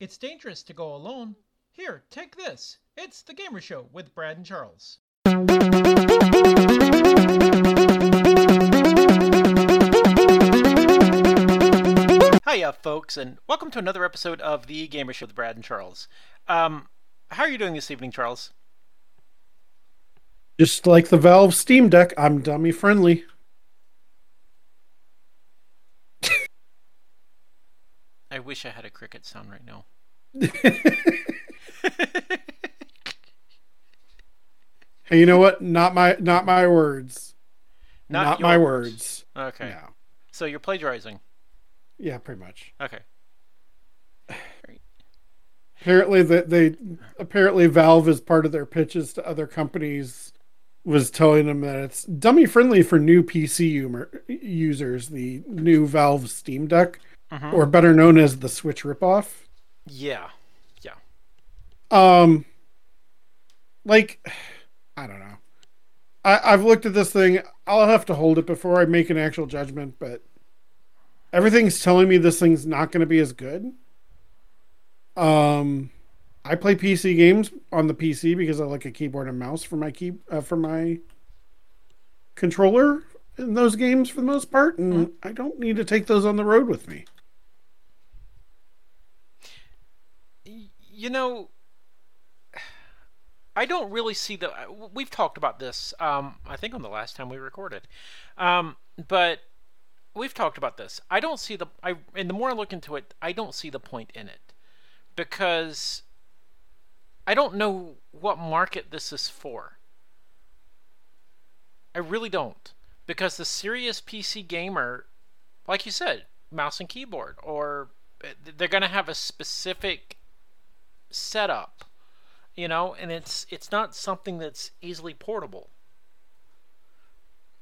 It's dangerous to go alone. Here, take this. It's The Gaymer Show with Brad and Charles. Hiya, folks, and welcome to another episode of The Gaymer Show with Brad and Charles. Um, how are you doing this evening, Charles? Just like the Valve Steam Deck, I'm dummy friendly. I wish I had a cricket sound right now. Hey, you know what? Not my not my words. Not Not, my words. words. Okay. No. So you're plagiarizing. Yeah, pretty much. Okay. Apparently that they apparently Valve is part of their pitches to other companies was telling them that it's dummy friendly for new PC umer, users, the new Valve Steam Deck, Mhm. or better known as the Switch ripoff. Yeah. Yeah. Um, like, I don't know. I, I've looked at this thing. I'll have to hold it before I make an actual judgment, but everything's telling me this thing's not going to be as good. Um, I play PC games on the PC because I like a keyboard and mouse for my key uh, for my controller in those games for the most part, and I don't need to take those on the road with me. You know i don't really see the we've talked about this um, i think on the last time we recorded. Um, but we've talked about this. I don't see the i and the more i look into it i don't see the point in it. Because i don't know what market this is for. I really don't. Because the serious pc gamer like you said mouse and keyboard or uh, they're going to have a specific setup you know and it's it's not something that's easily portable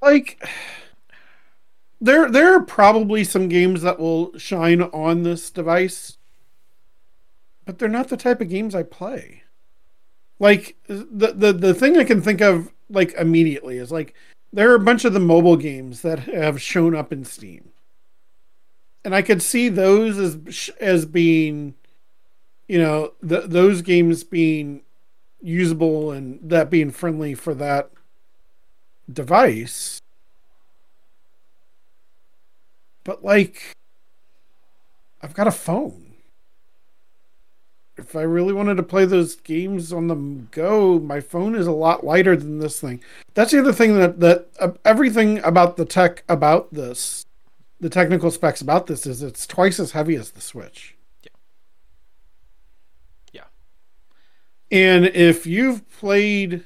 like there there are probably some games that will shine on this device but they're not the type of games I play. Like the the the thing I can think of like immediately is like there are a bunch of the mobile games that have shown up in Steam. And I could see those as as being you know, the, those games being usable and that being friendly for that device. But like I've got a phone. If I really wanted to play those games on the go, my phone is a lot lighter than this thing. That's the other thing that that uh, everything about the tech about this, the technical specs about this is it's twice as heavy as the Switch. Yeah. Yeah. And if you've played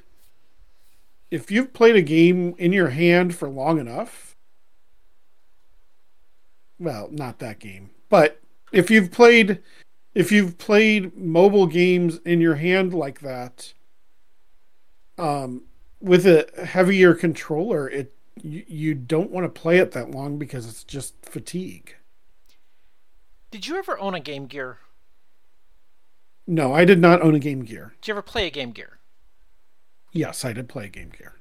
if you've played a game in your hand for long enough, well, not that game, but if you've played if you've played mobile games in your hand like that um with a heavier controller it you, you don't want to play it that long because it's just fatigue. Did you ever own a game gear no i did not own a game gear. Did you ever play a game gear? Yes i did play a game gear.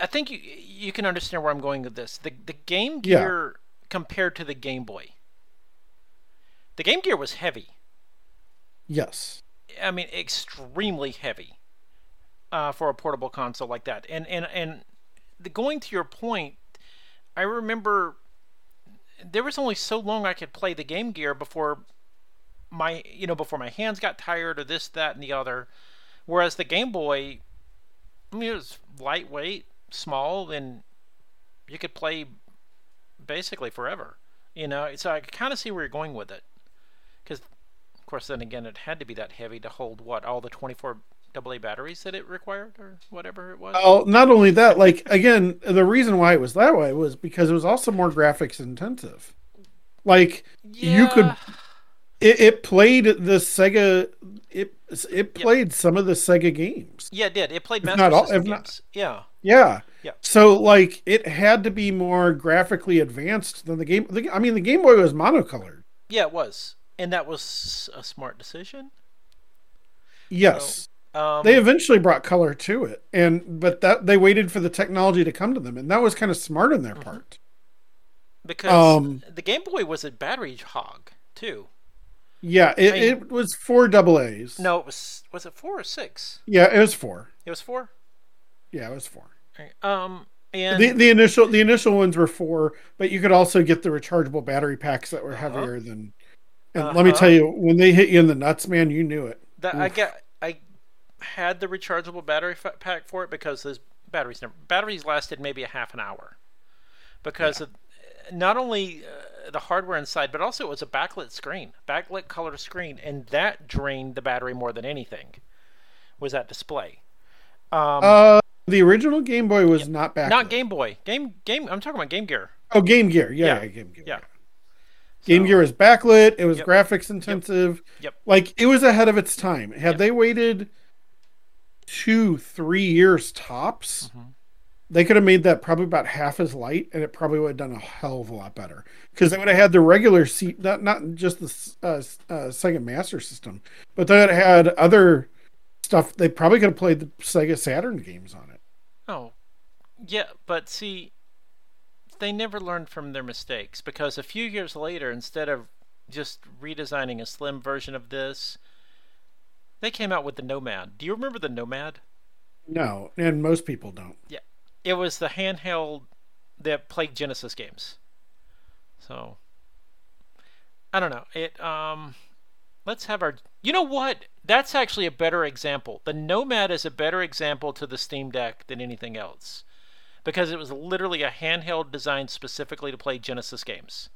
I think you you can understand where i'm going with this. The the game Yeah. gear compared to the game boy. The game gear was heavy. Yes. I mean, extremely heavy uh, for a portable console like that. And and and the, going to your point, I remember there was only so long I could play the Game Gear before my you know before my hands got tired or this that and the other. Whereas the Game Boy, I mean, it was lightweight, small, and you could play basically forever. You know, so I kind of see where you're going with it. Because of course, then again, it had to be that heavy to hold what all the 24 AA batteries that it required, or whatever it was. Well, not only that, like again, the reason why it was that way was because it was also more graphics intensive. Like you could, Yeah. It, it played the Sega. It it played some of the Sega games. Yeah, it did. It played Master not all- System not- games. Yeah. Yeah. Yeah. So like it had to be more graphically advanced than the game. The, I mean, the Game Boy was monocolored. Yeah, it was, and that was a smart decision. Yes. Um, they eventually brought color to it, and but that they waited for the technology to come to them, and that was kind of smart on their Mm-hmm. part. because um, the Game Boy was a battery hog too. Yeah, it, I mean- it was four double A's. No, it was was it four or six? Yeah, it was four. It was four. Yeah, it was four. Um, and The the initial the initial ones were four, but you could also get the rechargeable battery packs that were Uh-huh. heavier than. And let me Uh-huh. tell you, when they hit you in the nuts, man, you knew it. that I get I had the rechargeable battery fa- pack for it because those batteries never, batteries lasted maybe a half an hour because of not only uh, the hardware inside but also it was a backlit screen backlit color screen and that drained the battery more than anything was that display um, Uh, the original Game Boy was not back. not Game Boy game game I'm talking about Game Gear Oh, Game Gear. Yeah, Yeah. yeah, Game Gear. yeah Game So- Gear was backlit. It was Yep. graphics intensive. Yep. Like it was ahead of its time. Had Yep. they waited two, three years tops, Mhm. They could have made that probably about half as light, and it probably would have done a hell of a lot better. Because they would have had the regular seat, not not just the uh, uh, Sega Master System, but they would have had other stuff. They probably could have played the Sega Saturn games on it. Oh, yeah, but see, they never learned from their mistakes because a few years later, instead of just redesigning a slim version of this, they came out with the Nomad. Do you remember the Nomad? No, and most people don't. It was the handheld that played Genesis games. So, I don't know. It um, let's have our. You know what? That's actually a better example. The Nomad is a better example to the Steam Deck than anything else, because it was literally a handheld designed specifically to play Genesis games,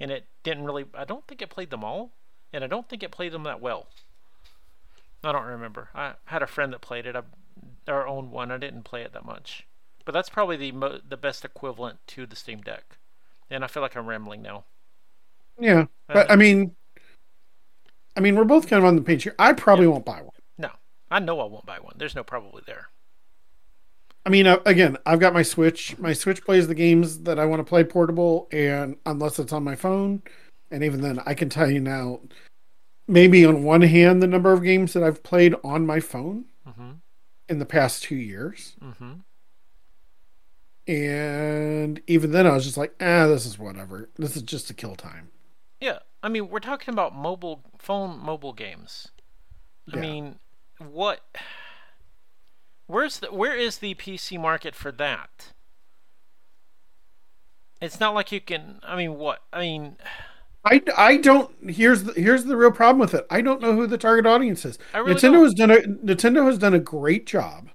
and it didn't really. I don't think it played them all, and I don't think it played them that well. I don't remember. I had a friend that played it. I, or owned one. I didn't play it that much, but that's probably the mo- the best equivalent to the Steam Deck. And I feel like I'm rambling now. Yeah, but Uh, I mean, I mean, we're both kind of on the page here. I probably won't buy one. No, I know I won't buy one. There's no probably there. I mean, uh, again, I've got my Switch. My Switch plays the games that I want to play portable, and unless it's on my phone, and even then, I can tell you now, maybe on one hand, the number of games that I've played on my phone Mm-hmm. in the past two years, Mm-hmm. And even then, I was just like, ah, this is whatever. This is just to kill time. Yeah, I mean, we're talking about mobile phone mobile games. I Yeah. mean, what? Where's the where is the PC market for that? It's not like you can. I mean, what? I mean, I, I don't. Here's the here's the real problem with it. I don't know who the target audience is. I really Nintendo don't. has done a Nintendo has done a great job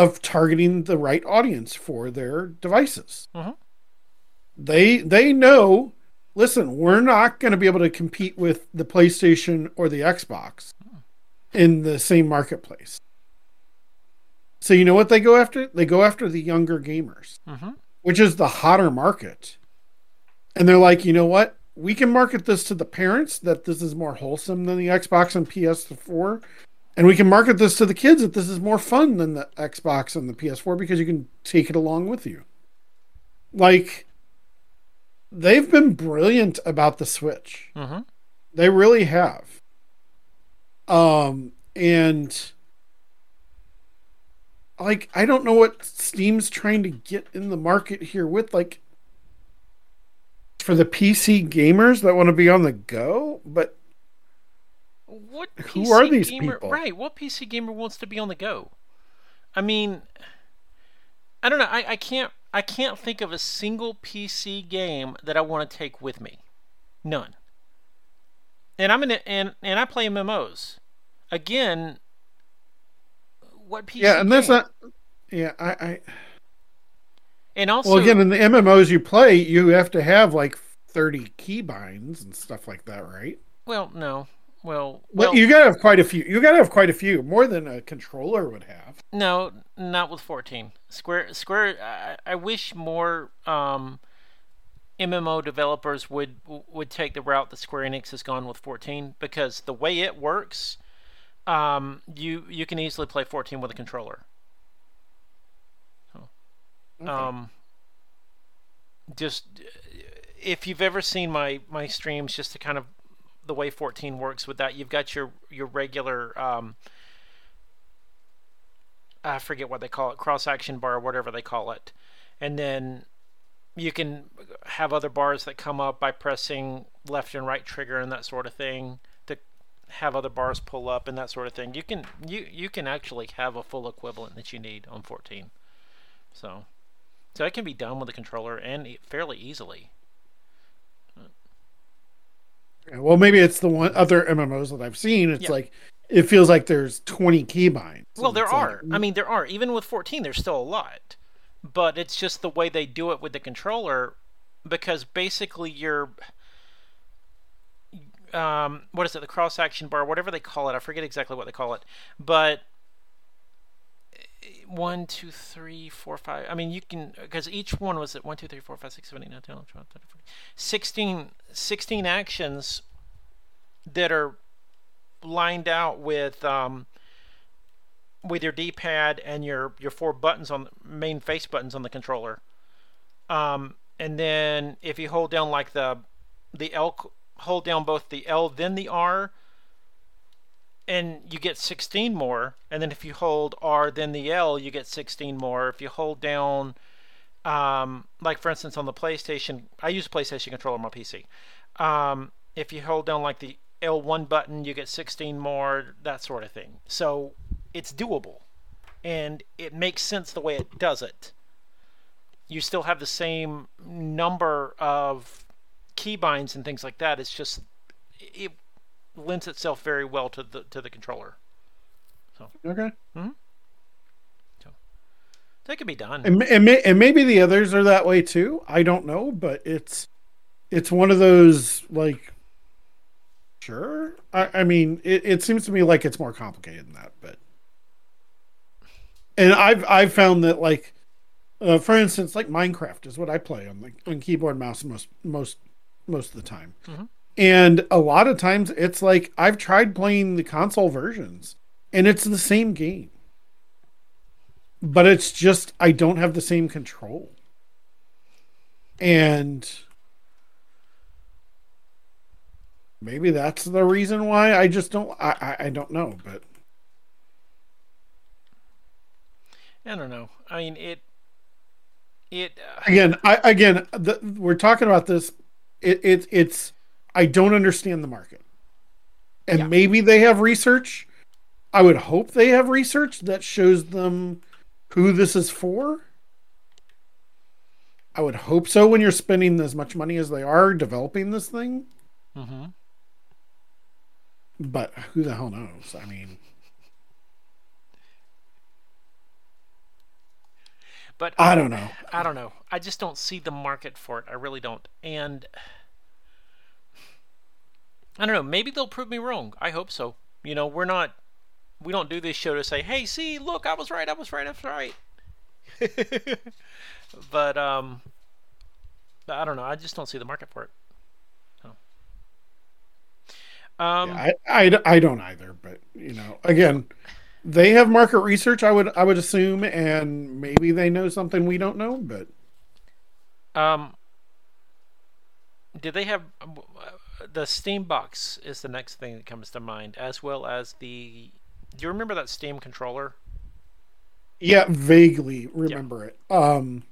of targeting the right audience for their devices. Mhm. They they know. Listen, we're not going to be able to compete with the PlayStation or the Xbox in the same marketplace. So you know what they go after? They go after the younger gamers mm-hmm. which is the hotter market. And they're like, you know what? We can market this to the parents that this is more wholesome than the Xbox and PS4. And we can market this to the kids that this is more fun than the Xbox and the PS4 because you can take it along with you. Like, they've been brilliant about the Switch. Mm-hmm. They really have. Um, and like I don't know what Steam's trying to get in the market here with like for the PC gamers that want to be on the go, but What Who are these gamer, people? Right. What PC gamer wants to be on the go? I mean, I don't know. I, I can't. I can't think of a single PC game that I want to take with me. None. And I'm in it, and and I play MMOs. Again, what PC? yeah, and that's game? not yeah, I, I And also, well again in the MMOs you play, you have to have like 30 keybinds and stuff like that, right? well, no. Well, Well, well, you gotta have quite a few. You gotta have quite a few, more than a controller would have. No, not with 14. Square Square I, I wish more um, MMO developers would would take the route that Square Enix has gone with 14 because the way it works um, you you can easily play 14 with a controller. Okay. Um, just if you've ever seen my my streams, just to kind of the way 14 works with that, you've got your your regular um, I forget what they call it, cross action bar whatever they call it, and then you can have other bars that come up by pressing left and right trigger and that sort of thing to have other bars pull up and that sort of thing. You can you you can actually have a full equivalent that you need on 14. So so it can be done with the controller and fairly easily. Well, maybe it's the one other MMOs that I've seen. It's yeah. like it feels like there's 20 keybinds. Well, there are. Like, I mean, there are. Even with 14, there's still a lot. But it's just the way they do it with the controller because basically you're um, what is it, the cross action bar, whatever they call it. I forget exactly what they call it. But one, two, three, four, five. I mean, you can because each one was at one, two, three, four, five, six, seven, eight, nine, ten, eleven, twelve, thirteen, fourteen, 16, 16 actions that are lined out with um, with your D-pad and your your four buttons on main face buttons on the controller. Um, and then if you hold down like the the L, hold down both the L then the R, and you get 16 more. And then if you hold R then the L, you get 16 more. If you hold down, um, like for instance on the PlayStation, I use PlayStation controller on my PC. Um, if you hold down like the L1 button, you get 16 more, that sort of thing. So it's doable. And it makes sense the way it does it. You still have the same number of keybinds and things like that. It's just it lends itself very well to the to the controller. So okay. hmm So that could be done. And, and, may, and maybe the others are that way too. I don't know, but it's it's one of those like sure. I, I mean, it, it seems to me like it's more complicated than that, but and I've I've found that like, uh, for instance, like Minecraft is what I play on the on keyboard mouse most most most of the time, mm-hmm. And a lot of times it's like I've tried playing the console versions, and it's the same game, but it's just I don't have the same control, and maybe that's the reason why I just don't I, I, I don't know, but I don't know. I mean it it uh... again I again the, we're talking about this. It, it it's I don't understand the market. And yeah. maybe they have research. I would hope they have research that shows them who this is for. I would hope so when you're spending as much money as they are developing this thing. Mm-hmm. But who the hell knows? I mean, but I don't know. I don't know. I just don't see the market for it. I really don't. And I don't know. Maybe they'll prove me wrong. I hope so. You know, we're not. We don't do this show to say, "Hey, see, look, I was right. I was right. I was right." but um, I don't know. I just don't see the market for it. Um, yeah, I, I, I don't either, but you know, again, they have market research. I would I would assume, and maybe they know something we don't know. But um, did they have the Steam box? Is the next thing that comes to mind, as well as the. Do you remember that Steam controller? Yeah, vaguely remember yeah. it. Um,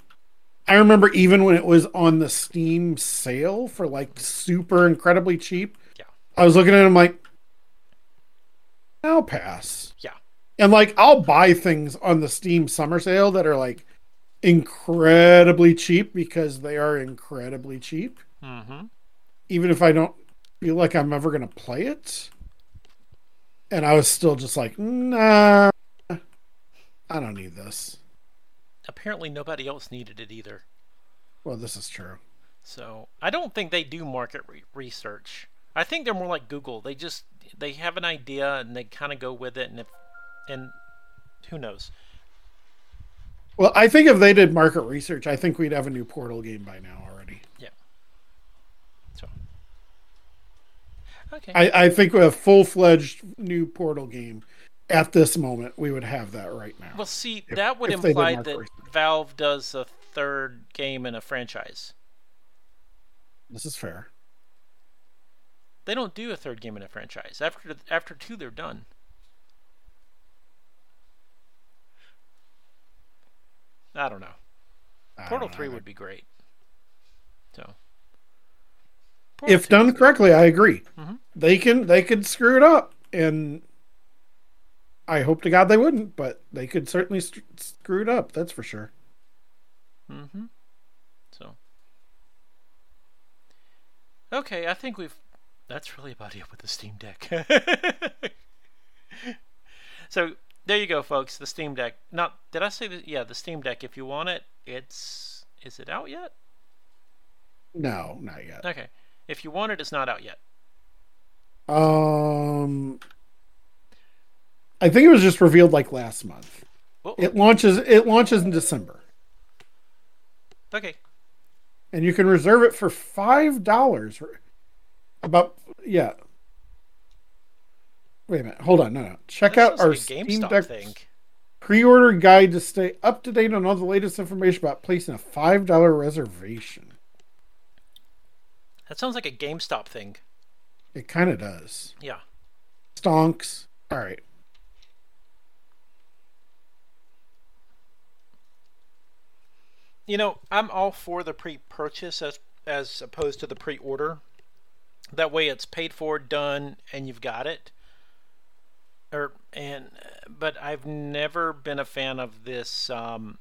I remember even when it was on the Steam sale for like super incredibly cheap. Yeah, I was looking at him like, I'll pass. Yeah. And like, I'll buy things on the Steam summer sale that are like incredibly cheap because they are incredibly cheap. Mm-hmm. Even if I don't feel like I'm ever going to play it. And I was still just like, nah, I don't need this. Apparently, nobody else needed it either. Well, this is true. So I don't think they do market re- research. I think they're more like Google. They just they have an idea and they kind of go with it, and if and who knows. Well, I think if they did market research, I think we'd have a new Portal game by now already. Yeah. So. Okay. I, I think with a full fledged new Portal game at this moment, we would have that right now. Well, see, if, that would imply that research. Valve does a third game in a franchise. This is fair. They don't do a third game in a franchise. After after two, they're done. I don't know. I Portal don't know. Three would be great. So, if done correctly, I agree. Mhm. They can they could screw it up, and I hope to God they wouldn't, but they could certainly st- screw it up. That's for sure. Mm-hmm. So. Okay, I think we've. That's really about it with the Steam Deck. so there you go, folks. The Steam Deck. Not did I say that? Yeah, the Steam Deck. If you want it, it's. Is it out yet? No, not yet. Okay. If you want it, it's not out yet. Um, I think it was just revealed like last month. It launches. It launches in December, okay. and you can reserve it for five dollars. About yeah. Wait a minute. Hold on. No, no. Check That out our like Steam Deck thing. pre-order guide to stay up to date on all the latest information about placing a five dollar reservation. That sounds like a GameStop thing. It kind of does. Yeah. Stonks. All right. You know, I'm all for the pre-purchase as as opposed to the pre-order. That way, it's paid for, done, and you've got it. Or and but I've never been a fan of this. Um,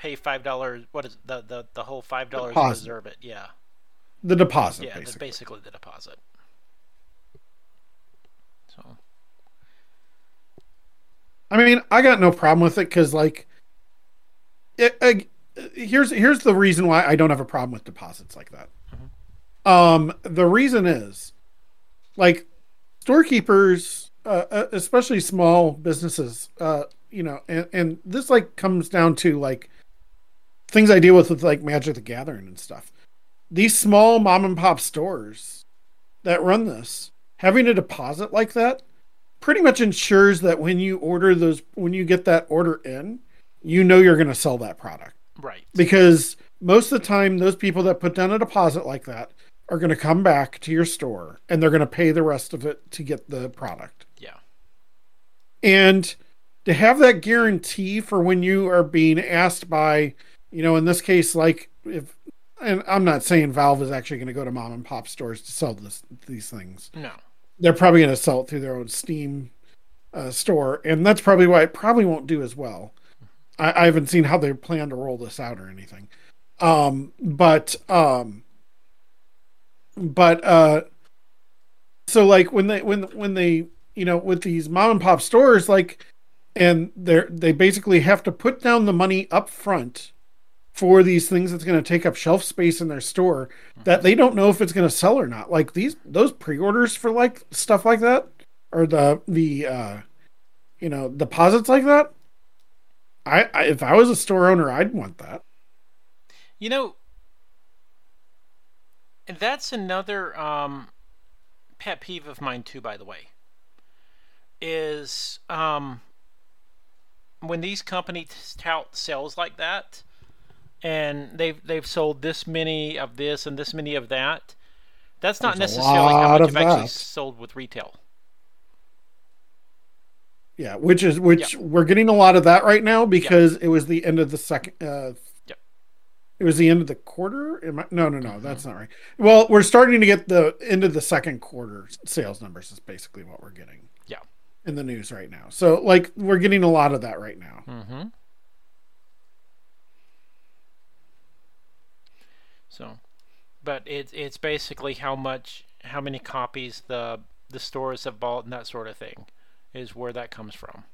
pay five dollars. What is the the the whole five dollars reserve it? Yeah, The deposit, yeah. Basically. basically the deposit. So I mean, I got no problem with it because, like, it, uh, here's here's the reason why I don't have a problem with deposits like that. Um, the reason is, like, storekeepers, uh, uh, especially small businesses, uh, you know, and and this like comes down to like things I deal with with like Magic the Gathering and stuff. These small mom and pop stores that run this having a deposit like that pretty much ensures that when you order those when you get that order in you know you're going to sell that product right. because most of the time those people that put down a deposit like that are going to come back to your store and they're going to pay the rest of it to get the product Yeah. and to have that guarantee for when you are being asked by you know in this case like if and i'm not saying valve is actually going to go to mom and pop stores to sell this these things No. they're probably going to sell it through their own Steam uh, store, and that's probably why it probably won't do as well. I, I haven't seen how they plan to roll this out or anything, um, but um, but uh, so like when they when when they you know with these mom and pop stores like, and they're they basically have to put down the money up front for these things that's going to take up shelf space in their store that they don't know if it's going to sell or not. Like these those pre-orders for like stuff like that or the the uh you know deposits like that. I, I if I was a store owner, I'd want that. You know, and that's another um, pet peeve of mine too. By the way, is um, when these companies tout sales like that, and they've they've sold this many of this and this many of that. That's not There's necessarily how much of have actually sold with retail. Yeah, which is which we're getting a lot of that right now because it was the end of the second. Uh, Yep. It was the end of the quarter. I, no, no, no, that's not right. Well, we're starting to get the end of the second quarter sales numbers. Is basically what we're getting. Yeah. In the news right now, so like we're getting a lot of that right now. Mm-hmm. So, but it's it's basically how much, how many copies the the stores have bought and that sort of thing, is where that comes from.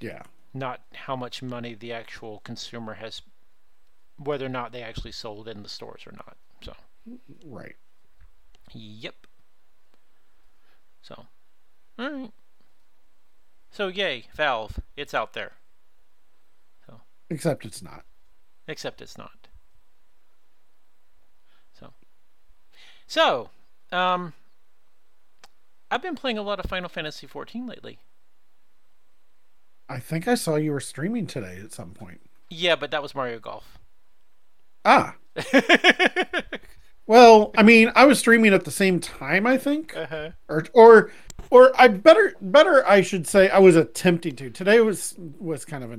Yeah. Not how much money the actual consumer has, whether or not they actually sold in the stores or not. So, Right. yep. So, all right. So yay, Valve, it's out there. So. Except it's not. except it's not. So, so, um, I've been playing a lot of Final Fantasy XIV lately. I think I saw you were streaming today at some point. Yeah, but that was Mario Golf. Ah. Well, I mean, I was streaming at the same time, I think. uh-huh. Or or or I better better I should say I was attempting to. Today was was kind of a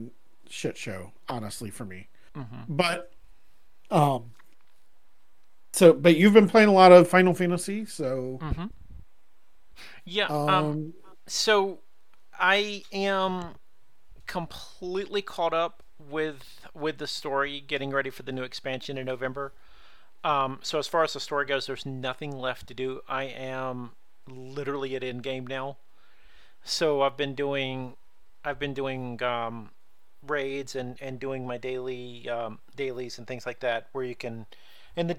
shit show, honestly, for me. Mhm. But Um. So, but you've been playing a lot of Final Fantasy, so. Mm-hmm. Yeah. Um. um so I am completely caught up with with the story, getting ready for the new expansion in November. Um, so as far as the story goes, there's nothing left to do. I am literally at end game now. So I've been doing, I've been doing um, raids and, and doing my daily um, dailies and things like that, where you can, and the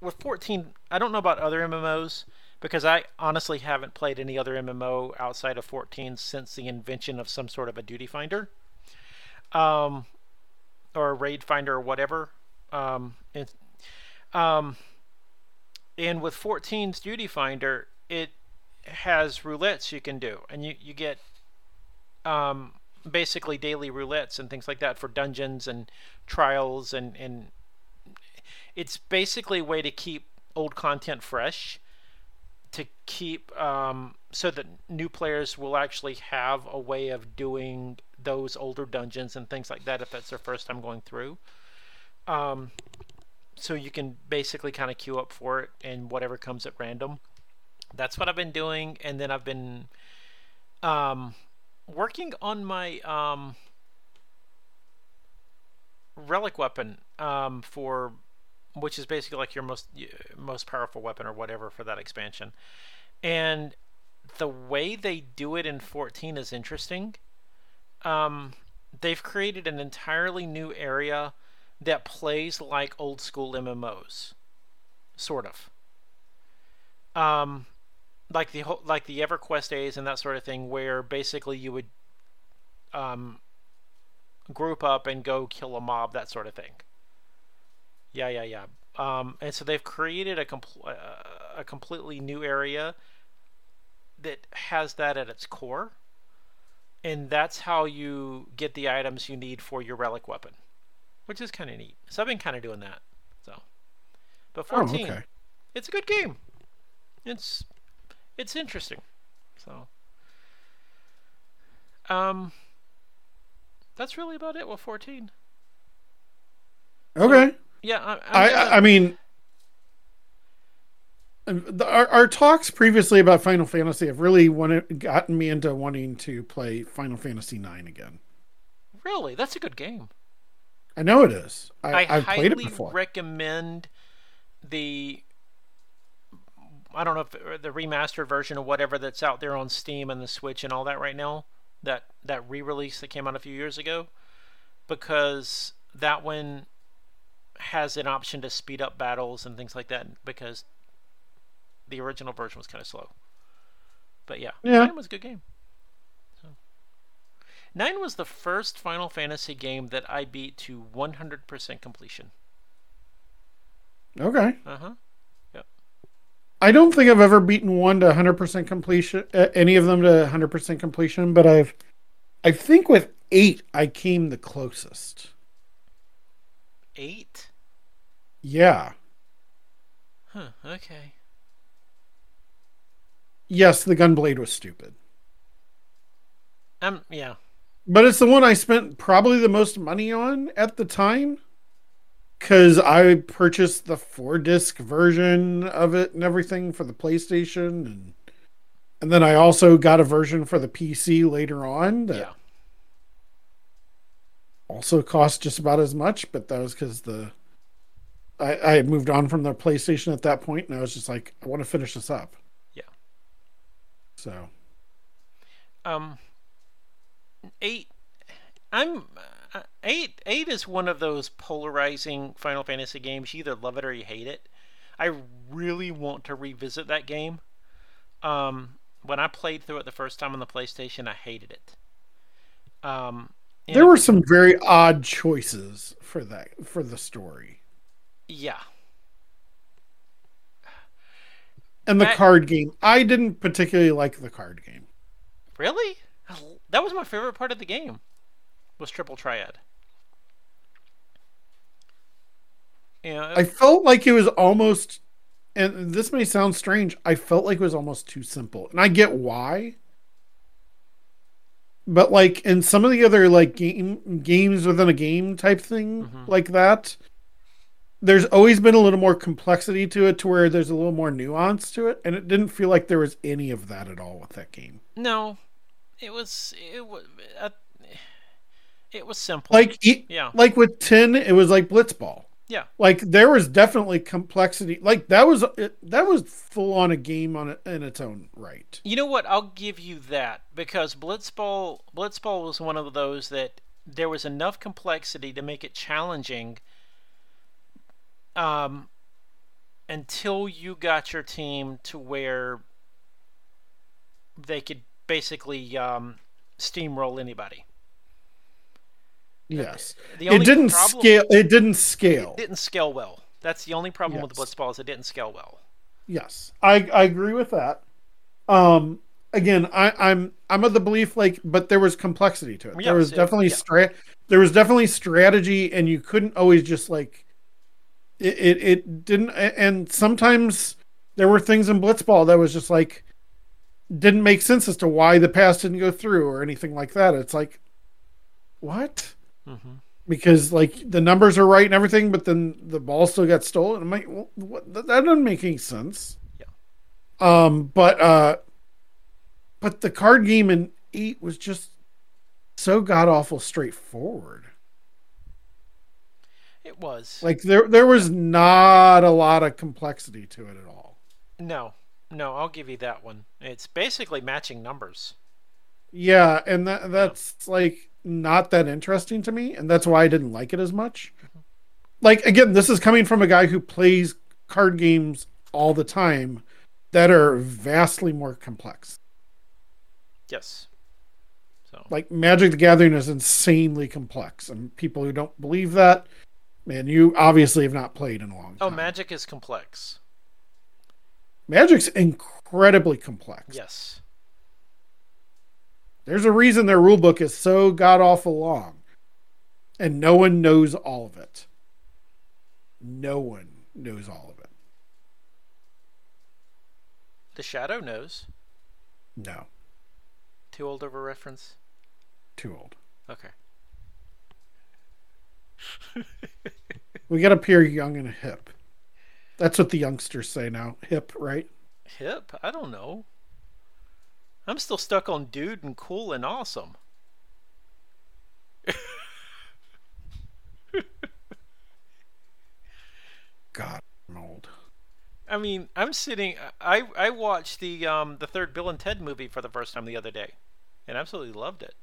with 14, I don't know about other MMOs because I honestly haven't played any other MMO outside of 14 since the invention of some sort of a duty finder, um, or a raid finder or whatever. Um, and, um, and with 14's duty finder, it has roulettes you can do, and you you get um, basically daily roulettes and things like that for dungeons and trials and and it's basically a way to keep old content fresh to keep um, so that new players will actually have a way of doing those older dungeons and things like that if that's their first time going through. Um, so you can basically kind of queue up for it and whatever comes at random. That's what I've been doing, and then I've been um, working on my um, relic weapon um, for which is basically like your most most powerful weapon or whatever for that expansion. And the way they do it in 14 is interesting. Um, they've created an entirely new area that plays like old school MMOs, sort of. Um, like the like the EverQuest days and that sort of thing, where basically you would um, group up and go kill a mob, that sort of thing. Yeah, yeah, yeah. Um, and so they've created a, compl- uh, a completely new area that has that at its core. And that's how you get the items you need for your relic weapon, which is kind of neat. So I've been kind of doing that. So, but 14, oh, okay. it's a good game. It's it's interesting. So, um, that's really about it with 14. Okay. Yeah, I, I, I, I mean, the, our, our talks previously about Final Fantasy have really wanted, gotten me into wanting to play Final Fantasy IX again. Really, that's a good game. I know it is. I, I have played it before. recommend the. I don't know if the remastered version or whatever that's out there on Steam and the Switch and all that right now. That that re-release that came out a few years ago, because that one has an option to speed up battles and things like that because the original version was kind of slow. But yeah, yeah. Nine was a good game. So. Nine was the first Final Fantasy game that I beat to 100% completion. Okay. Uh huh. Yep. I don't think I've ever beaten one to 100% completion, uh, any of them to 100% completion, but I've, I think with eight, I came the closest. Eight? Yeah. Huh, okay. Yes, the gunblade was stupid. Um, yeah. But it's the one I spent probably the most money on at the time. Cause I purchased the four disc version of it and everything for the PlayStation and and then I also got a version for the PC later on that yeah. also cost just about as much, but that was because the I, I had moved on from the PlayStation at that point, and I was just like, I want to finish this up. Yeah. So. Um. Eight. I'm. Uh, eight. Eight is one of those polarizing Final Fantasy games. You either love it or you hate it. I really want to revisit that game. Um, when I played through it the first time on the PlayStation, I hated it. Um, there were some very odd choices for that for the story. Yeah. And the card game. I didn't particularly like the card game. Really? That was my favorite part of the game. Was Triple Triad. Yeah. I felt like it was almost and this may sound strange, I felt like it was almost too simple. And I get why. But like in some of the other like game games within a game type thing mm-hmm. like that, there's always been a little more complexity to it to where there's a little more nuance to it and it didn't feel like there was any of that at all with that game No, it was it was uh, it was simple. like yeah, like with 10 it was like blitzball yeah, like there was definitely complexity like that was it, that was full on a game on it in its own right You know what? I'll give you that because Blitzball Blitzball was one of those that there was enough complexity to make it challenging. Um, until you got your team to where they could basically um, steamroll anybody. yes The it didn't problem- scale it didn't scale It didn't scale well. That's the only problem with Yes. Blitzball is it didn't scale well. Yes, I I agree with that. Um, again, I, I'm I'm of the belief like, but there was complexity to it. Yes, there was it- definitely yeah. stra- there was definitely strategy, and you couldn't always just like it. It, it didn't, and sometimes there were things in Blitzball that was just like didn't make sense as to why the pass didn't go through or anything like that. It's like what? hmm because like the numbers are right and everything, but then the ball still got stolen. I'm like, well, what, that that doesn't make any sense. Yeah. Um, but uh, but the card game in eight was just so god awful straightforward. It was Like there there was not a lot of complexity to it at all. no, no. I'll give you that one. It's basically matching numbers. Yeah, and that that's like not that interesting to me, and that's why I didn't like it as much. Mm-hmm. Like again, this is coming from a guy who plays card games all the time that are vastly more complex. Yes. So Like Magic the Gathering is insanely complex, and people who don't believe that, man, you obviously have not played in a long oh, time. oh, magic is complex. Magic's incredibly complex. Yes. There's a reason their rule book is so god awful long, and no one knows all of it. No one knows all of it. The Shadow knows. No, Too old of a reference. too old. Okay. We got to appear young and hip. That's what the youngsters say now. Hip, right? Hip? I don't know. I'm still stuck on dude and cool and awesome. God, I'm old. I mean, I'm sitting. I I watched the um the third Bill and Ted movie for the first time the other day, and absolutely loved it.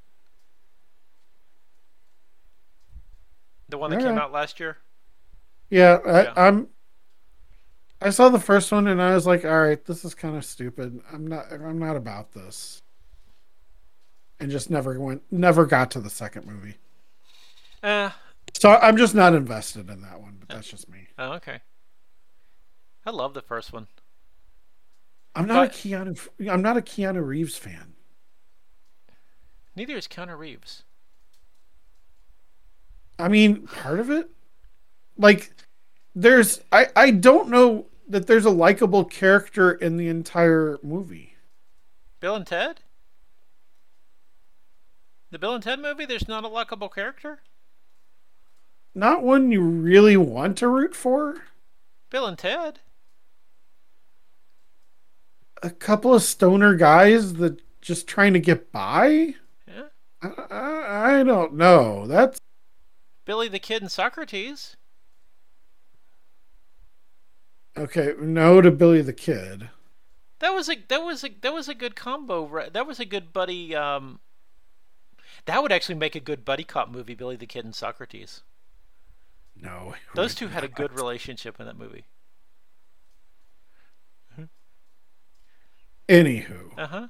The one that came out last year. Yeah, I, Yeah. I'm. I saw the first one and I was like, "All right, this is kind of stupid. I'm not. I'm not about this." And just never went. Never got to the second movie. Uh, So I'm just not invested in that one. But that's just me. oh, okay. I love the first one. I'm not But- a Keanu. I'm not a Keanu Reeves fan. Neither is Keanu Reeves. I mean, part of it, like, there's. I I don't know that there's a likable character in the entire movie. Bill and Ted. The Bill and Ted movie. There's not a likable character. Not one you really want to root for. Bill and Ted. A couple of stoner guys that just trying to get by. Yeah. I, I, I don't know. That's Billy the Kid and Socrates. okay. No to Billy the Kid. That was a that was a that was a good combo. right? That was a good buddy. Um, that would actually make a good buddy cop movie. Billy the Kid and Socrates. No, Those two had a good relationship in that movie. Anywho, Uh huh.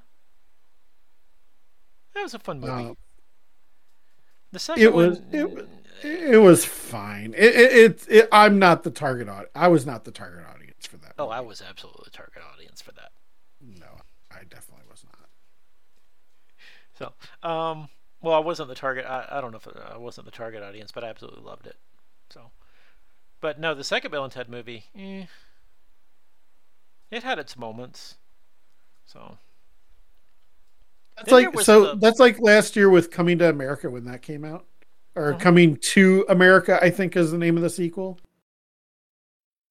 That was a fun movie. uh, the second it was one, it, was- it was fine. It, it, it, it I'm not the target audience. I was not the target audience for that. oh, I was absolutely the target audience for that. no, I definitely was not. So, um, well, I wasn't the target. I, I don't know if I wasn't the target audience, but I absolutely loved it. So, but no, the second Bill and Ted movie, eh, it had its moments. So, That's Then like so. the- That's like last year with Coming to America when that came out, or Mhm. Coming to America. I think is the name of the sequel.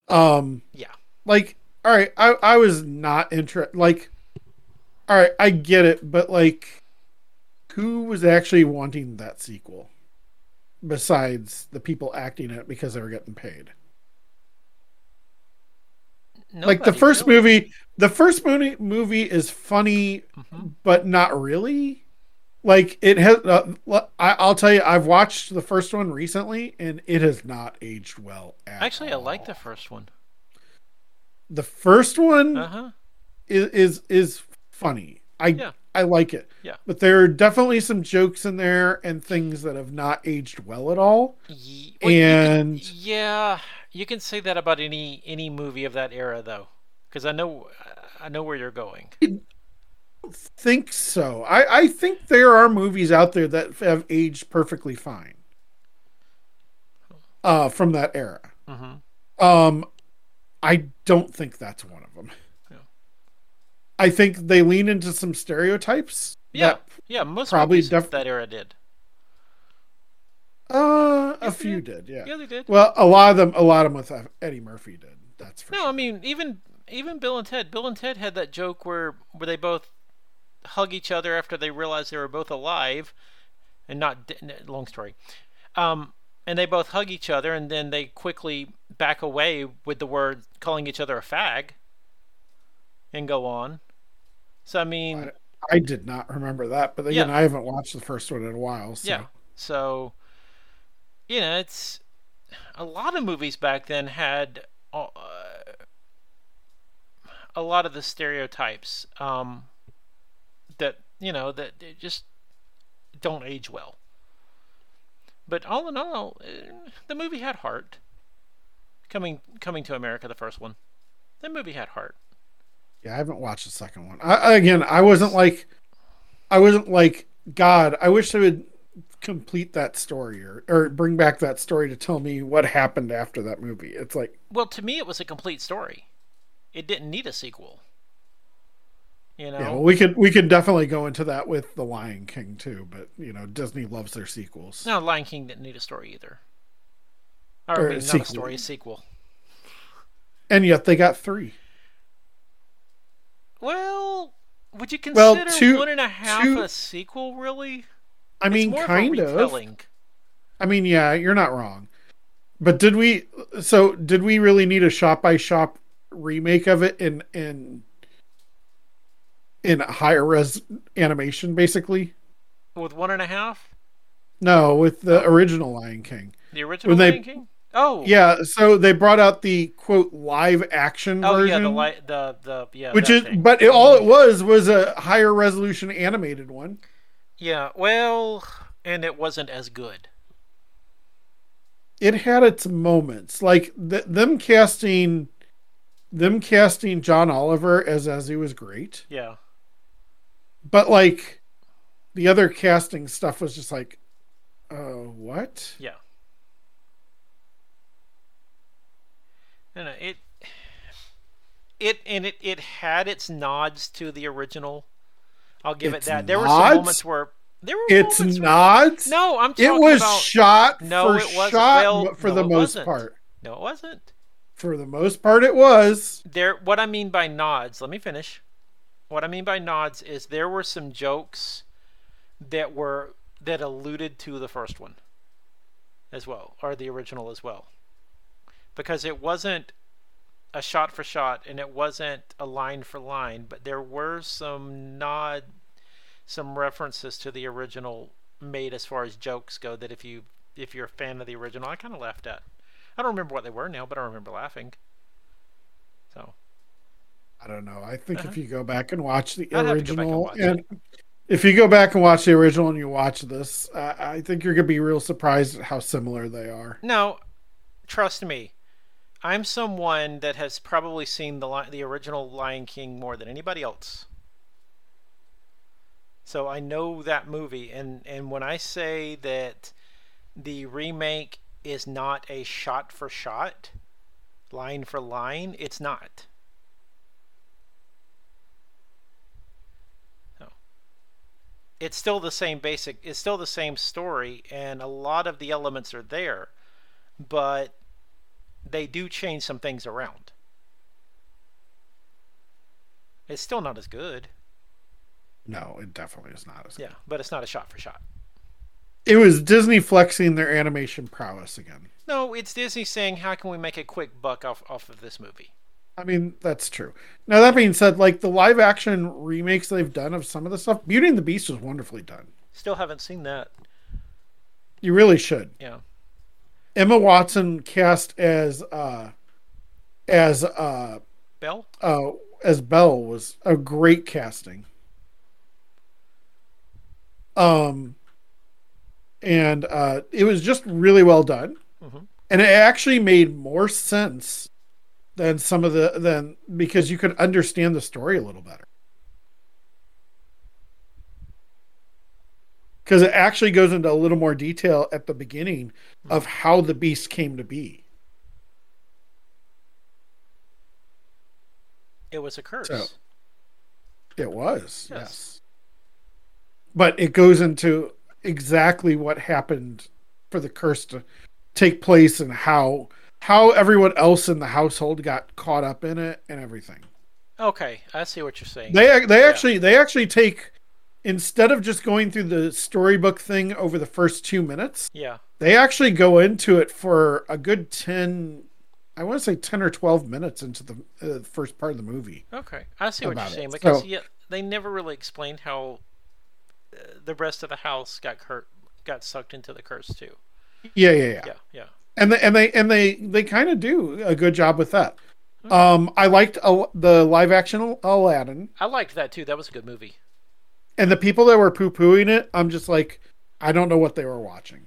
Um, Yeah. like, all right, I I was not interested. Like, all right, I get it, but like, who was actually wanting that sequel besides the people acting it because they were getting paid? Like the first really. movie, the first movie movie is funny, Mhm. but not really. Like it has, uh, I, I'll tell you, I've watched the first one recently, and it has not aged well. At Actually, I like the first one. the first one Uh huh. is is is funny. I Yeah. I like it. Yeah. But there are definitely some jokes in there and things that have not aged well at all. Well, you can- And- yeah, you can say that about any any movie of that era, though, because I know I know where you're going. Think so. I I think there are movies out there that have aged perfectly fine. Uh from that era. hmm Um I don't think that's one of them. Yeah. I think they lean into some stereotypes. Yeah, yeah, most probably def- that era did. Uh a Yes, they few did. did, yeah. Yeah, they did. Well, a lot of them a lot of them with Eddie Murphy did. That's for No, sure. I mean even even Bill and Ted. Bill and Ted had that joke where where they both hug each other after they realized they were both alive, and not de- long story. Um, and they both hug each other, and then they quickly back away with the word calling each other a fag, and go on. So I mean, I did not remember that, but again, Yeah. I haven't watched the first one in a while. So. Yeah. So, you know, it's a lot of movies back then had uh, a lot of the stereotypes um, that you know that just don't age well. But all in all, eh, the movie had heart. Coming coming to America, the first one, the movie had heart. Yeah, I haven't watched the second one. I- again, I wasn't like, I wasn't like, God, I wish they would complete that story or, or bring back that story to tell me what happened after that movie. It's like, Well, to me, it was a complete story. It didn't need a sequel. You know. yeah, well, we could we could definitely go into that with The Lion King too, but you know, Disney loves their sequels. No, Lion King didn't need a story either. Or, Or I a mean, not a story, a sequel. And yet they got three. Well, would you Well, consider two- one and a half two- a sequel, really? I mean, kind of. retelling. I mean, yeah, you're not wrong. But did we? So did we really need a shop by shop remake of it in in in higher res animation, basically? With one and a half? No, with the original Lion King. The original When they- Lion King? Oh. Yeah, so they brought out the quote live action Oh, version, yeah, the, li- the, the, yeah. which is, thing. but it, all it was was a higher resolution animated one. Yeah, well, and it wasn't as good. It had its moments, like th- them casting, them casting John Oliver as as he was great. Yeah. but like the other casting stuff was just like uh what Yeah. And it it and it it had its nods to the original. I'll give Its it that. There were some moments where there were it's where- No, I'm it was about shot No, for it wasn't. shot Well, for no, the most wasn't. part No, it wasn't. for the most part it was There what I mean by nods, let me finish. What I mean by nods is there were some jokes that were that alluded to the first one as well, or the original as well. Because it wasn't a shot for shot and it wasn't a line for line, but there were some nod some references to the original made as far as jokes go that if you if you're a fan of the original, I kind of laughed at. I don't remember what they were now, but I remember laughing. So, i don't know i think Uh-huh. if you go back and watch the I'd have to go back and original watch and, if you go back and watch the original and you watch this uh, i think you're gonna be real surprised at how similar they are No, trust me. I'm someone that has probably seen the the original Lion King more than anybody else. So I know that movie and and when I say that the remake is not a shot for shot, line for line, it's not. No. It's still the same basic, it's still the same story and a lot of the elements are there but they do change some things around. It's still not as good. No, it definitely is not as. Yeah, but it's not a shot for shot. It was Disney flexing their animation prowess again. No, it's Disney saying, "How can we make a quick buck off off of this movie?" I mean, that's true. Now that being said, like the live action remakes they've done of some of the stuff, Beauty and the Beast was wonderfully done. Still haven't seen that. You really should. Yeah. Emma Watson cast as uh as uh Belle? uh as Belle was a great casting. Um and uh it was just really well done. Mhm. And it actually made more sense than some of the than because you could understand the story a little better. Because it actually goes into a little more detail at the beginning of how the beast came to be. It was a curse. So- It was, Yes. yes. But it goes into exactly what happened for the curse to take place and how how everyone else in the household got caught up in it and everything. Okay, I see what you're saying. They they Yeah. actually they actually take instead of just going through the storybook thing over the first 2 minutes, yeah. they actually go into it for a good 10 I want to say 10 or 12 minutes into the uh, first part of the movie. Okay, I see what you're it. saying because So- yeah, they never really explained how uh, the rest of the house got hurt, got sucked into the curse too. Yeah, yeah, yeah. Yeah, yeah. and they and they and they they kind of do a good job with that. Um, I liked Al- the live action Aladdin, I liked that too. That was a good movie. And the people that were poo pooing it, I'm just like, I don't know what they were watching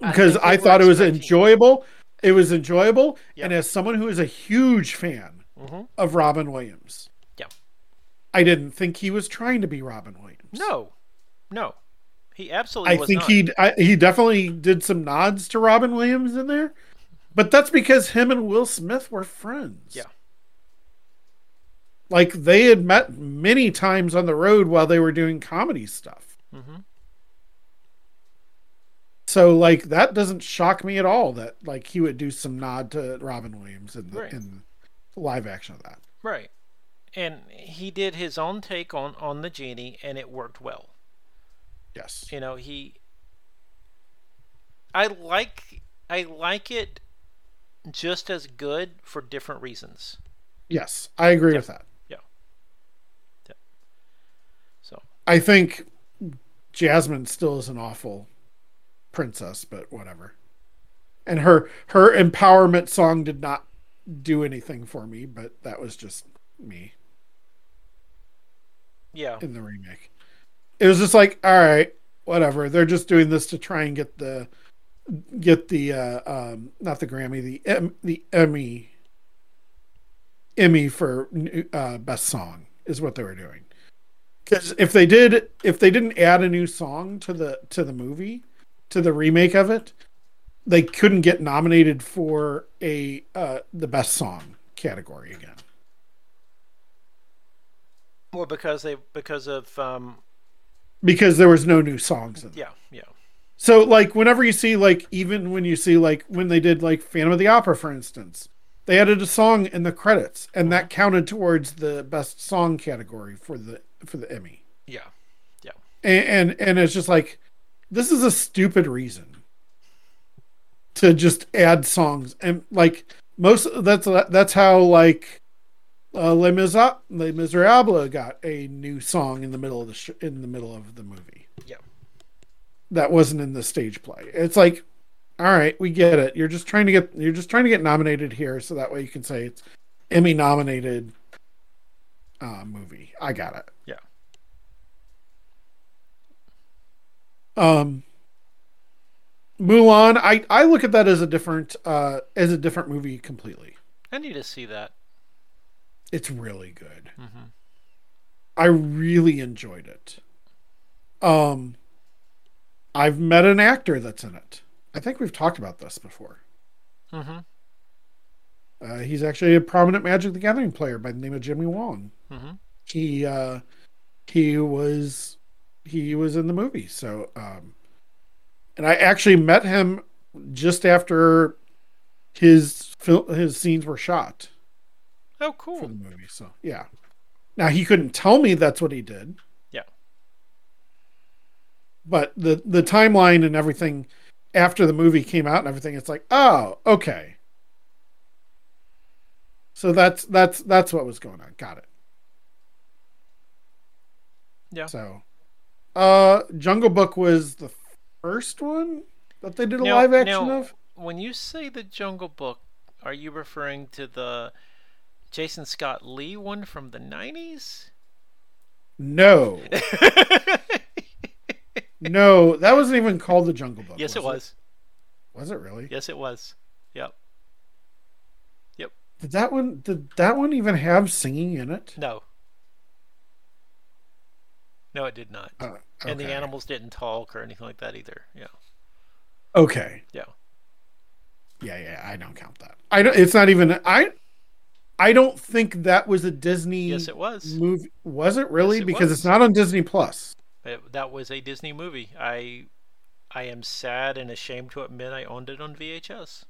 because they I, thought it was enjoyable. It was enjoyable, Yeah. and as someone who is a huge fan Mhm. of Robin Williams, Yeah. I didn't think he was trying to be Robin Williams. No, no, he absolutely I think not. he I, he definitely did some nods to Robin Williams in there, but that's because him and Will Smith were friends. Yeah. Like they had met many times on the road while they were doing comedy stuff. hmm So like that doesn't shock me at all that like he would do some nod to Robin Williams in the Right. in the live action of that. Right, and he did his own take on on the genie, and it worked well. Yes. You know, he. I like I like it just as good for different reasons. Yes, I agree Yeah. with that. So I think Jasmine still is an awful princess, but whatever. And her her empowerment song did not do anything for me, but that was just me yeah, in the remake. It was just like, all right, whatever. They're just doing this to try and get the get the uh um not the Grammy, the em, the Emmy Emmy for uh best song is what they were doing. Cuz if they did if they didn't add a new song to the to the movie, to the remake of it, they couldn't get nominated for a uh the best song category again. well because they because of um Because there was no new songs yeah yeah. So like whenever you see like even when you see like when they did like Phantom of the Opera for instance, they added a song in the credits and that counted towards the best song category for the for the Emmy. yeah And and, and it's just like this is a stupid reason to just add songs and like most that's that's how like uh, Les, Misera- Les Miserables got a new song in the middle of the sh- in the middle of the movie yeah that wasn't in the stage play. It's like, all right, we get it. You're just trying to get you're just trying to get nominated here, so that way you can say it's Emmy nominated uh, movie. I got it. Yeah. Um, Mulan, I I look at that as a different uh as a different movie completely. I need to see that. It's really good. hmm I really enjoyed it. Um, I've met an actor that's in it. I think we've talked about this before. hmm Uh, he's actually a prominent Magic the Gathering player by the name of Jimmy Wong. hmm He uh, he was he was in the movie. So, um, and I actually met him just after his fil- his scenes were shot Oh, cool! for the movie. So yeah. Now he couldn't tell me that's what he did. Yeah. But the the timeline and everything after the movie came out and everything, it's like, oh, okay. So that's that's that's what was going on. Got it. Yeah. So, uh, Jungle Book was the first one that they did a Now- live action now, of. When you say the Jungle Book, are you referring to the Jason Scott Lee one from the 90s? No, no, that wasn't even called the Jungle Book. yes, it was. Was it really? Yes, it was. Yep. Yep. Did that one? Did that one even have singing in it? No. No, it did not. Uh, And the animals didn't talk or anything like that either. Yeah. Okay. Yeah. Yeah, yeah. I don't count that. I don't. It's not even. I. I don't think that was a Disney Yes, it was. movie. Was it really? Yes, it because was. it's not on Disney Plus. It, that was a Disney movie. I I am sad and ashamed to admit I owned it on VHS.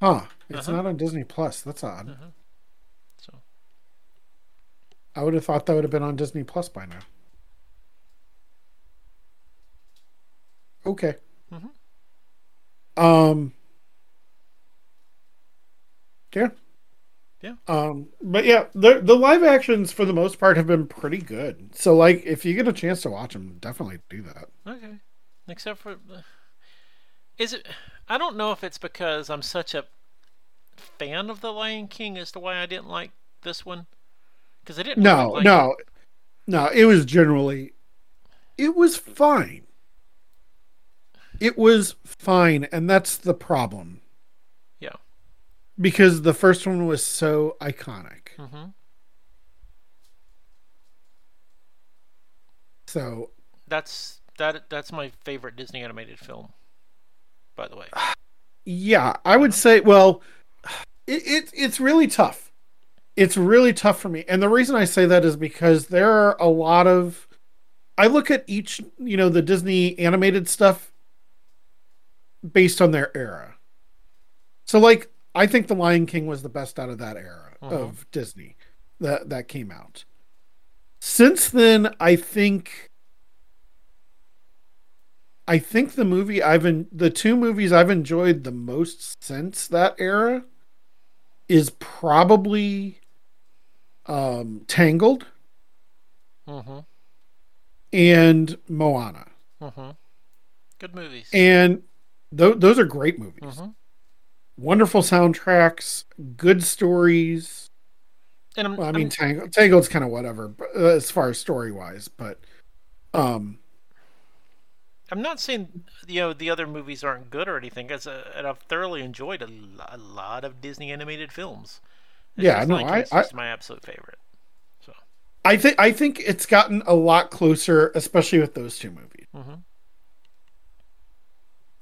Huh? It's Uh-huh. not on Disney Plus. That's odd. Uh-huh. I would have thought that would have been on Disney Plus by now. Okay. Mhm. Um. Yeah. Yeah. Um. But yeah, the the live actions for the most part have been pretty good. So like, if you get a chance to watch them, definitely do that. okay, except for is it? I don't know if it's because I'm such a fan of the Lion King as to why I didn't like this one. Because I didn't. No, like no, no. It was generally, it was fine. It was fine, and that's the problem. Yeah. Because the first one was so iconic. hmm So That's that. That's my favorite Disney animated film. By the way. yeah, I would say. Well, it, it it's really tough. It's really tough for me, and the reason I say that is because there are a lot of. I look at each, you know, the Disney animated stuff based on their era. So, like, I think The Lion King was the best out of that era Mhm. of Disney that that came out. Since then, I think I think the movie I've en- the two movies I've enjoyed the most since that era is probably um, Tangled mm-hmm. and Moana, Mm-hmm. Good movies. and th- those are great movies. hmm Wonderful soundtracks, good stories. And I'm, Well, I I'm- mean, Tangled, Tangled's kind of whatever but, uh, as far as story wise, but um, I'm not saying you know the other movies aren't good or anything. Because uh, and I've thoroughly enjoyed a, a lot of Disney animated films. It's Yeah, no, I- King's I- my absolute favorite. So I think I think it's gotten a lot closer, especially with those two movies. hmm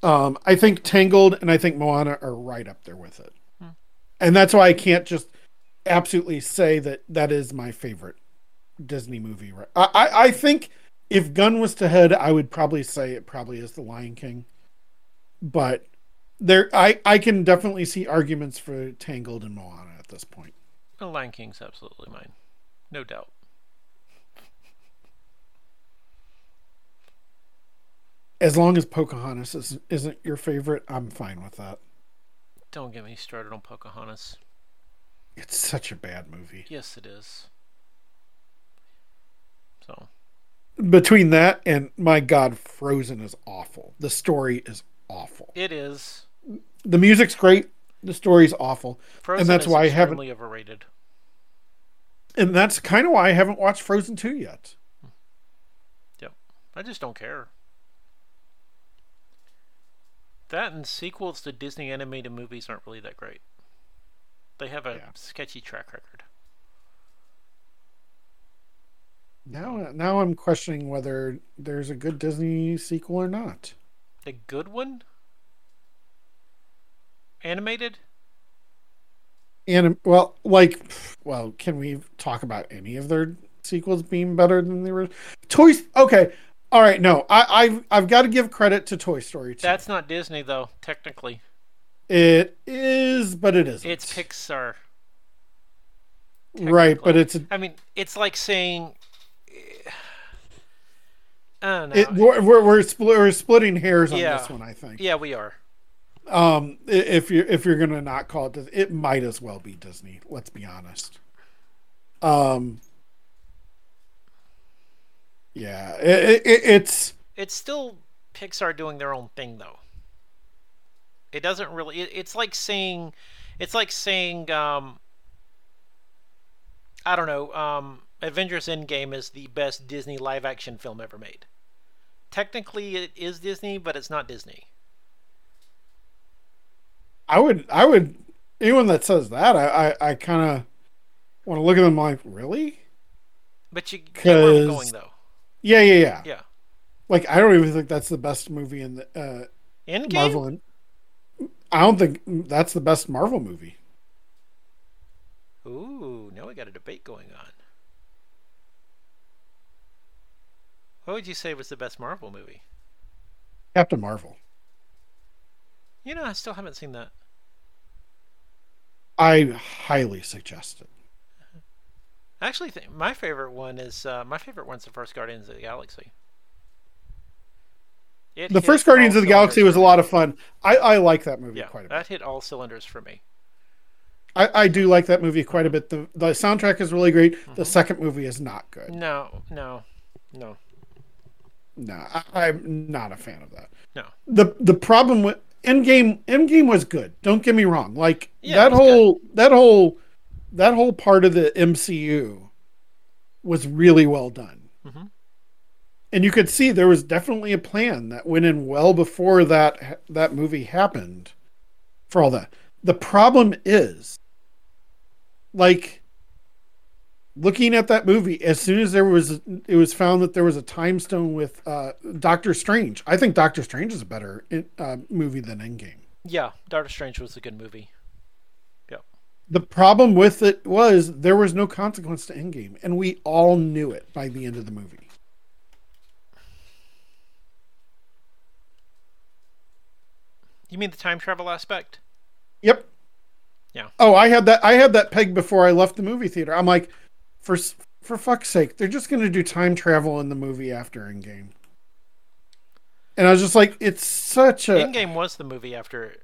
Um, I think Tangled and I think Moana are right up there with it, Hmm. and that's why I can't just absolutely say that that is my favorite Disney movie. Right? I, I I think if gun was to head, I would probably say it probably is The Lion King, but there I I can definitely see arguments for Tangled and Moana at this point. The Lion King's absolutely mine, no doubt. As long as Pocahontas is, isn't your favorite, I'm fine with that. Don't get me started on Pocahontas. It's such a bad movie. Yes, it is. So Between that and my God, Frozen is awful. The story is awful. it is. The music's great. The story's awful, Frozen that's is why I haven't- overrated. and that's kind of why I haven't watched Frozen two yet. Yep, I just don't care. That and sequels to Disney animated movies aren't really that great. They have a Yeah. sketchy track record. Now, now I'm questioning whether there's a good Disney sequel or not. A good one? Animated? And well, like, well, can we talk about any of their sequels being better than the original? Toys. Okay, All right, no, I, I've I've got to give credit to Toy Story. Too. That's not Disney though, technically. it is, but it isn't. It's Pixar. right, but it's a, I mean, it's like saying. I don't know. it, we're we're we're, split, we're splitting hairs on Yeah. this one. I think. yeah, we are. Um, if you're if you're gonna not call it, Dis- it might as well be Disney. Let's be honest. Um. Yeah, it, it, it's It's still Pixar doing their own thing though. It doesn't really. It, it's like saying, it's like saying, um, I don't know. Um, Avengers Endgame is the best Disney live action film ever made. Technically, it is Disney, but it's not Disney. I would I would anyone that says that I I, I kind of want to look at them like really But you get where I'm going though. yeah yeah yeah Yeah. like I don't even think that's the best movie in the uh, Endgame. Marvel. In, I don't think that's the best Marvel movie. Ooh, now we got a debate going on. What would you say was the best Marvel movie? Captain Marvel. You know, I still haven't seen that. I highly suggest it. I actually think my favorite one is uh, my favorite one's the first Guardians of the Galaxy. It The first Guardians of the Galaxy was a lot of fun. I, I like that movie Yeah, quite a bit. that hit all cylinders for me. I, I do like that movie quite a bit. The the soundtrack is really great. Mm-hmm. The second movie is not good. No, no, no, No, I, I'm not a fan of that. no. the the problem with Endgame Endgame was good. Don't get me wrong. Like Yeah, that whole that whole that whole part of the MCU was really well done. Mhm. And you could see there was definitely a plan that went in well before that that movie happened for all that. The problem is like looking at that movie as soon as there was it was found that there was a time stone with uh doctor strange i think doctor strange is a better uh, movie than endgame Yeah, Doctor Strange was a good movie. Yep. the problem with it was there was no consequence to endgame and we all knew it by the end of the movie You mean the time travel aspect? yep Yeah. oh i had that i had that peg before i left the movie theater i'm like for for fuck's sake they're just going to do time travel in the movie after endgame and i was just like it's such a Endgame was the movie after.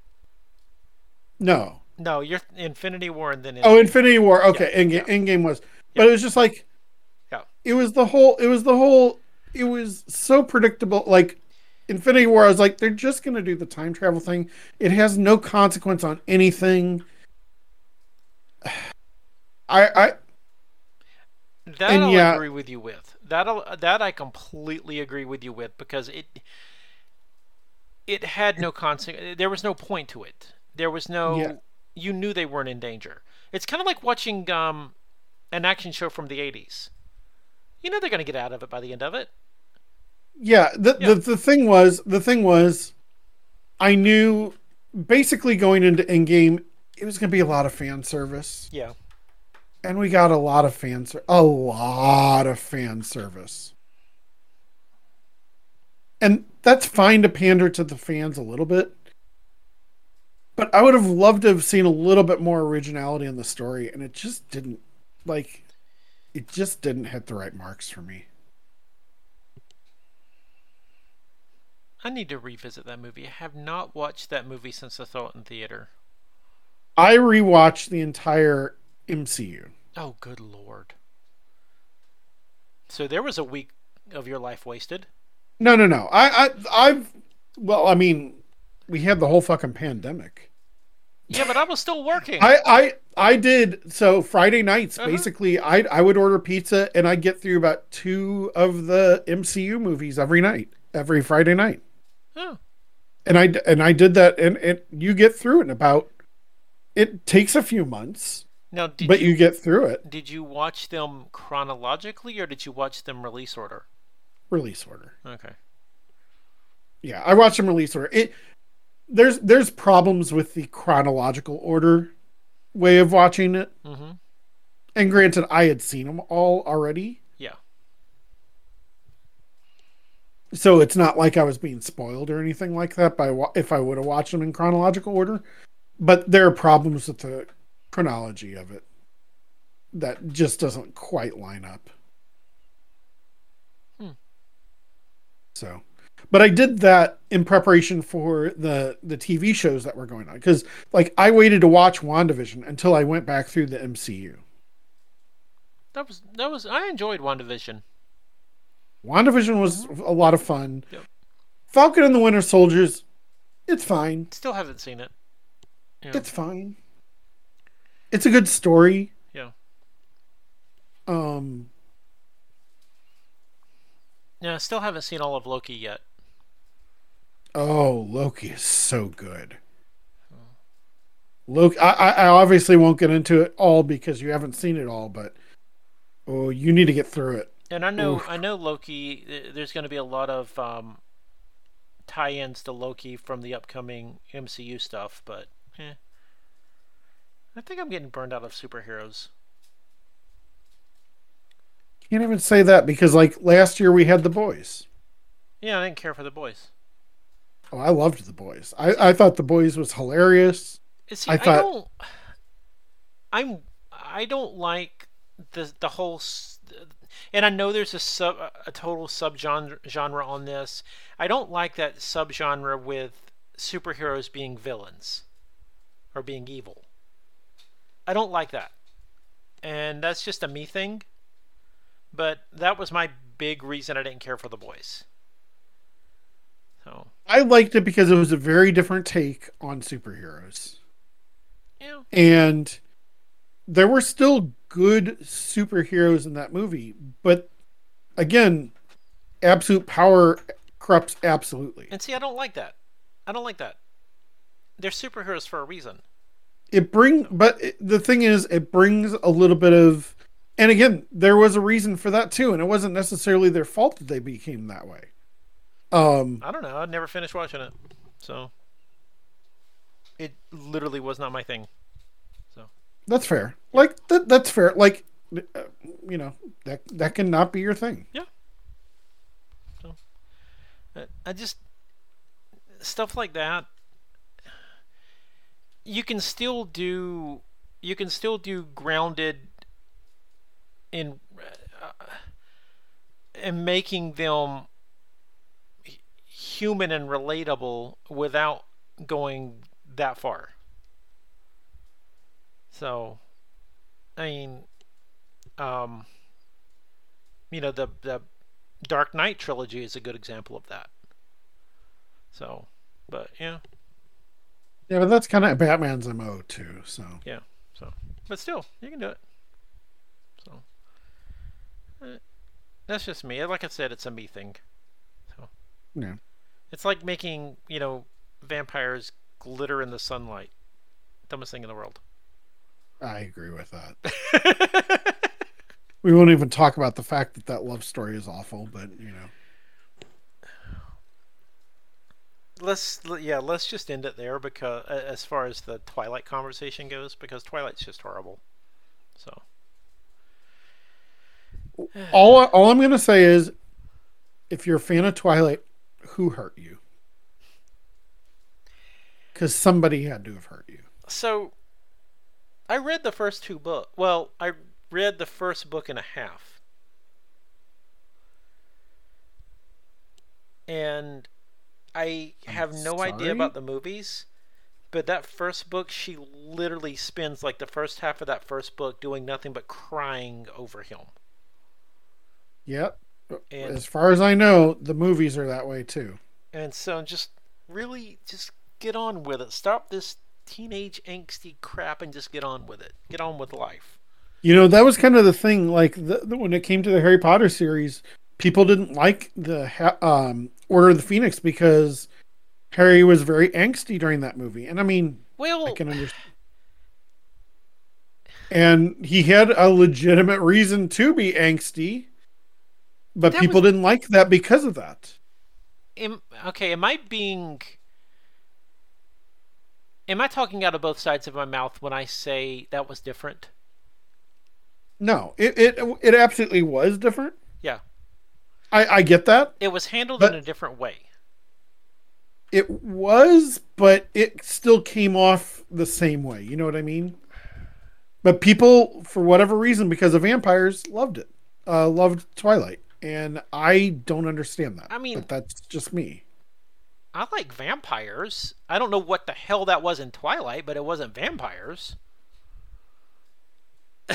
no No, you're Infinity War and then. Oh, Infinity War. Okay, Yeah, Endgame, yeah. Endgame was, but it was just like, Yeah. it was the whole. It was the whole. It was so predictable. Like Infinity War, I was like, they're just gonna do the time travel thing. It has no consequence on anything. I, I, That And I'll yeah- agree with you with. That that I completely agree with you with because it it had no consequence. There was no point to it. There was no. Yeah. You knew they weren't in danger. It's kind of like watching um, an action show from the '80s. You know they're going to get out of it by the end of it. yeah. The, Yeah. the the thing was, the thing was, I knew basically going into Endgame, it was gonna be a lot of fan service. Yeah. And we got a lot of fan ser- a lot of fan service and that's fine to pander to the fans a little bit but i would have loved to have seen a little bit more originality in the story and it just didn't like it just didn't hit the right marks for me I need to revisit that movie. I have not watched that movie since I saw it in theater. i rewatched the entire mcu Oh, good lord. So there was a week of your life wasted. no no no i i i've well i mean we had the whole fucking pandemic Yeah, but I was still working. I I I did so Friday nights Uh-huh. basically I I would order pizza and I'd get through about two of the MCU movies every night every Friday night Oh, and I and I did that and and you get through it in about it takes a few months now did but you, you get through it did you watch them chronologically or did you watch them release order? release order Okay. yeah I watched them release order it there's there's problems with the chronological order way of watching it Mm-hmm. and granted I had seen them all already Yeah. so it's not like I was being spoiled or anything like that by if I would have watched them in chronological order. But there are problems with the chronology of it that just doesn't quite line up. Hmm. So, but I did that in preparation for the the TV shows that were going on because like I waited to watch WandaVision until I went back through the MCU. That was that was I enjoyed WandaVision. WandaVision was a lot of fun. Yep. Falcon and the Winter Soldiers, it's fine. Still haven't seen it. Yeah. It's fine. It's a good story. Yeah. Um, Yeah, I still haven't seen all of Loki yet. oh, Loki is so good. Loki, I, I obviously won't get into it all because you haven't seen it all, but oh, you need to get through it. And I know Oof. I know Loki. There's going to be a lot of um, tie-ins to Loki from the upcoming MCU stuff, but eh. I think I'm getting burned out of superheroes. Can't even say that because like last year we had the boys. Yeah, I didn't care for the boys. Oh, I loved the boys. I, I thought the boys was hilarious. See, I I, thought- don't. I'm. I don't like the the whole. And I know there's a sub a total sub genre on this. I don't like that subgenre with superheroes being villains or being evil. I don't like that, and that's just a me thing. But that was my big reason I didn't care for the boys. So I liked it because it was a very different take on superheroes. yeah, And there were still good superheroes in that movie, but again, absolute power corrupts absolutely. and see, I don't like that. I don't like that. They're superheroes for a reason. It bring but it, the thing is it brings a little bit of and again, there was a reason for that too, and it wasn't necessarily their fault that they became that way. Um I don't know. i'd never finished watching it, so it literally was not my thing. So That's fair. Like that that's fair. Like uh, you know, that that can not be your thing. yeah so I just stuff like that. You can still do. You can still do grounded in uh, in making them human and relatable without going that far. So, I mean, um, you know the the Dark Knight trilogy is a good example of that. So, but yeah, Yeah, but that's kind of Batman's MO too, so yeah, so but still, you can do it. So, eh, that's just me. Like I said, it's a me thing. So yeah. It's like making you know vampires glitter in the sunlight. Dumbest thing in the world. I agree with that. We won't even talk about the fact that that love story is awful, but you know. Let's yeah, let's just end it there because as far as the Twilight conversation goes, because Twilight's just horrible. So All all I'm gonna say is, if you're a fan of Twilight, who hurt you? Because somebody had to have hurt you. so I read the first two book. Well, I read the first book and a half. And I I'm have no idea about the movies, but that first book she literally spends like the first half of that first book doing nothing but crying over him. Yep. And As far as I know, the movies are that way too. and so just really just get on with it. Stop this teenage angsty crap and just get on with it. Get on with life. You know, that was kind of the thing. Like the, the, when it came to the Harry Potter series, people didn't like the ha- um, Order of the Phoenix because Harry was very angsty during that movie. And I mean, Well, I can understand. And he had a legitimate reason to be angsty, but people was- didn't like that because of that. am, okay, am I being Am I talking out of both sides of my mouth when I say that was different? No, it it it absolutely was different. I, I get that. It was handled in a different way. It was, but it still came off the same way. You know what I mean? But people, for whatever reason, because of vampires, loved it. Uh, loved Twilight, and I don't understand that. I mean- but that's just me. I like vampires. I don't know what the hell that was in Twilight, but it wasn't vampires.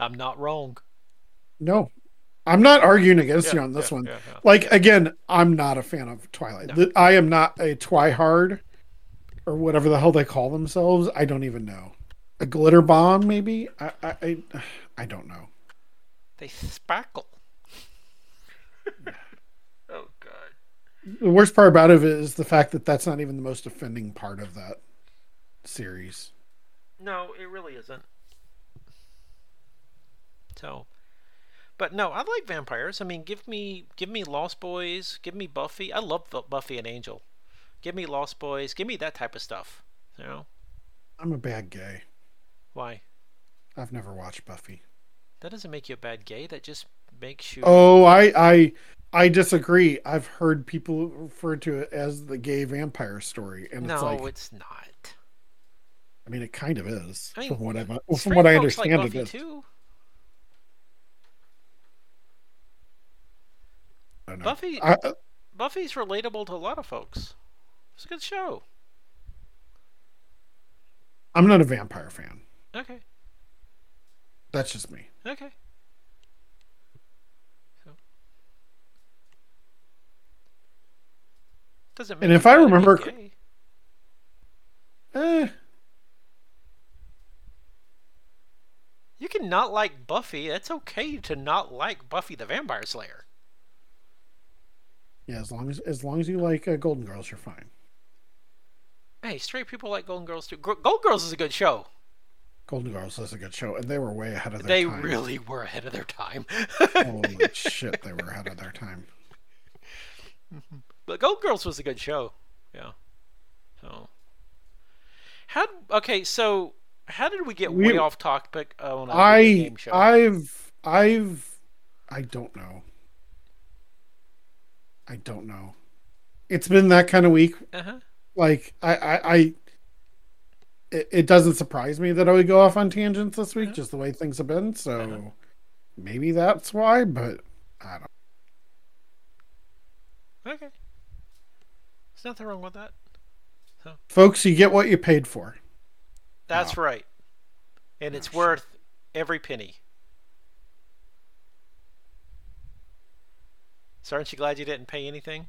I'm not wrong. No, I'm not arguing against Yeah, you on this yeah, one. yeah, yeah. Like again, I'm not a fan of Twilight. No. I am not a Twihard or whatever the hell they call themselves. I don't even know. A glitter bomb, maybe. I I I, I don't know. They sparkle. oh god. The worst part about it is the fact that that's not even the most offending part of that series. No, it really isn't. So, but no, I like vampires. I mean, give me give me Lost Boys, give me Buffy. I love Buffy and Angel. Give me Lost Boys. Give me that type of stuff. You know I'm a bad gay. why? I've never watched Buffy. That doesn't make you a bad gay. That just makes you. Oh, I I I disagree. I've heard people refer to it as the gay vampire story, and no, it's like it's not. I mean, it kind of is I mean, from what I from what I folks like understand Buffy it is. too. I don't know. Buffy, I, Buffy's relatable to a lot of folks. It's a good show. I'm not a vampire fan. Okay, That's just me. okay. So doesn't make And if I bad to be remember- gay. Eh, you can not like Buffy. It's okay to not like Buffy the Vampire Slayer. Yeah, as long as as long as you like uh, Golden Girls, you're fine. Hey, straight people like Golden Girls too. Golden Girls is a good show. Golden Girls is a good show, and they were way ahead of their They time. They really were ahead of their time. Holy shit, they were ahead of their time. But Gold Girls was a good show. Yeah. So how okay, so how did we get We- way off topic on a I game show? I've I've I don't know. I don't know. It's been that kind of week. uh-huh. Like I I, I it, it doesn't surprise me that I would go off on tangents this week, Uh-huh. just the way things have been. So Uh-huh. maybe that's why, but I don't. Okay. There's nothing wrong with that. So. Folks, you get what you paid for. That's right. And it's Oh, shit. worth every penny. So aren't you glad you didn't pay anything?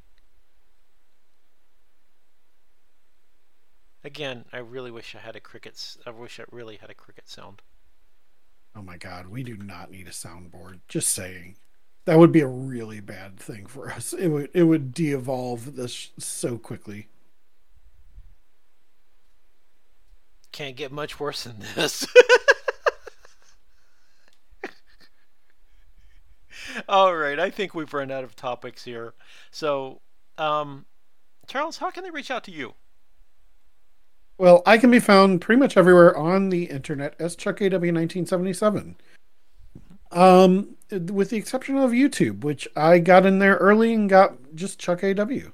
Again, I really wish I had a cricket's I wish I really had a cricket sound. Oh my god, we do not need a soundboard. Just saying. That would be a really bad thing for us. It would it would de-evolve this so quickly. Can't get much worse than this. All right, I think we've run out of topics here. So, um, Charles, how can they reach out to you? Well, I can be found pretty much everywhere on the internet as Chuck AW1977. Um, with the exception of YouTube, which I got in there early and got just Chuck AW.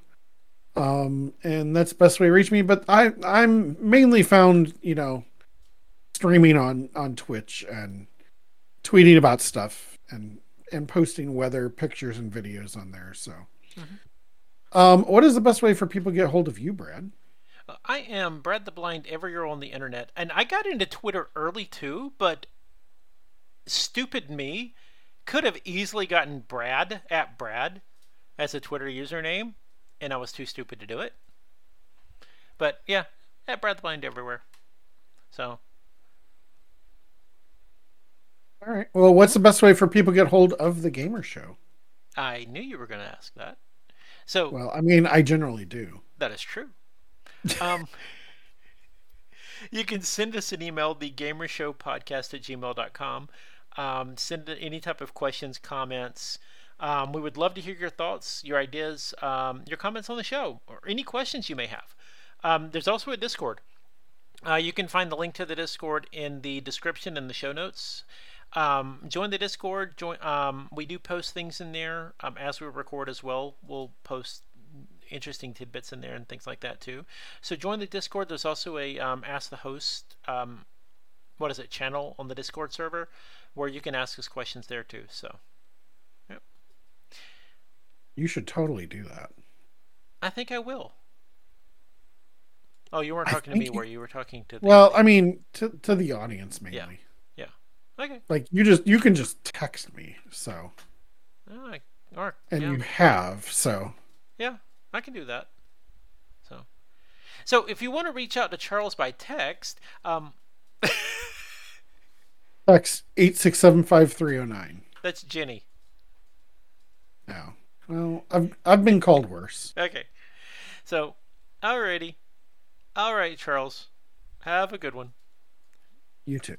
Um, and that's the best way to reach me. But I, I'm mainly found, you know, streaming on on Twitch and tweeting about stuff and and posting weather pictures and videos on there. So, um, what is the best way for people to get hold of you, Brad? I am Brad the Blind everywhere on the internet, and I got into Twitter early too, but stupid me could have easily gotten Brad at Brad as a Twitter username, and I was too stupid to do it. But yeah, at Brad the Blind everywhere. So All right. Well, what's the best way for people to get hold of the Gaymer Show? I knew you were going to ask that. So Well, I mean, I generally do. That is true. Um, you can send us an email, thegaymershowpodcast at gmail.com. Um, send any type of questions, comments. Um, we would love to hear your thoughts, your ideas, um, your comments on the show, or any questions you may have. Um, there's also a Discord. Uh, you can find the link to the Discord in the description in the show notes. Um, join the Discord. Join. Um, we do post things in there um, as we record as well. We'll post interesting tidbits in there and things like that too. So join the Discord. There's also a um, Ask the Host. Um, what is it? Channel on the Discord server where you can ask us questions there too. So. Yep. You should totally do that. I think I will. Oh, you weren't talking to me, you... were you? Were talking to? well, audience. I mean, to to the audience mainly. Yeah. Okay. Like you just you can just text me, so. Oh, or, and yeah. you have so. Yeah, I can do that. So, so if you want to reach out to Charles by text, um. text eight six seven five three zero nine. That's Jenny. No. Well, I've I've been called worse. Okay. So, alrighty. All right, Charles. Have a good one. You too.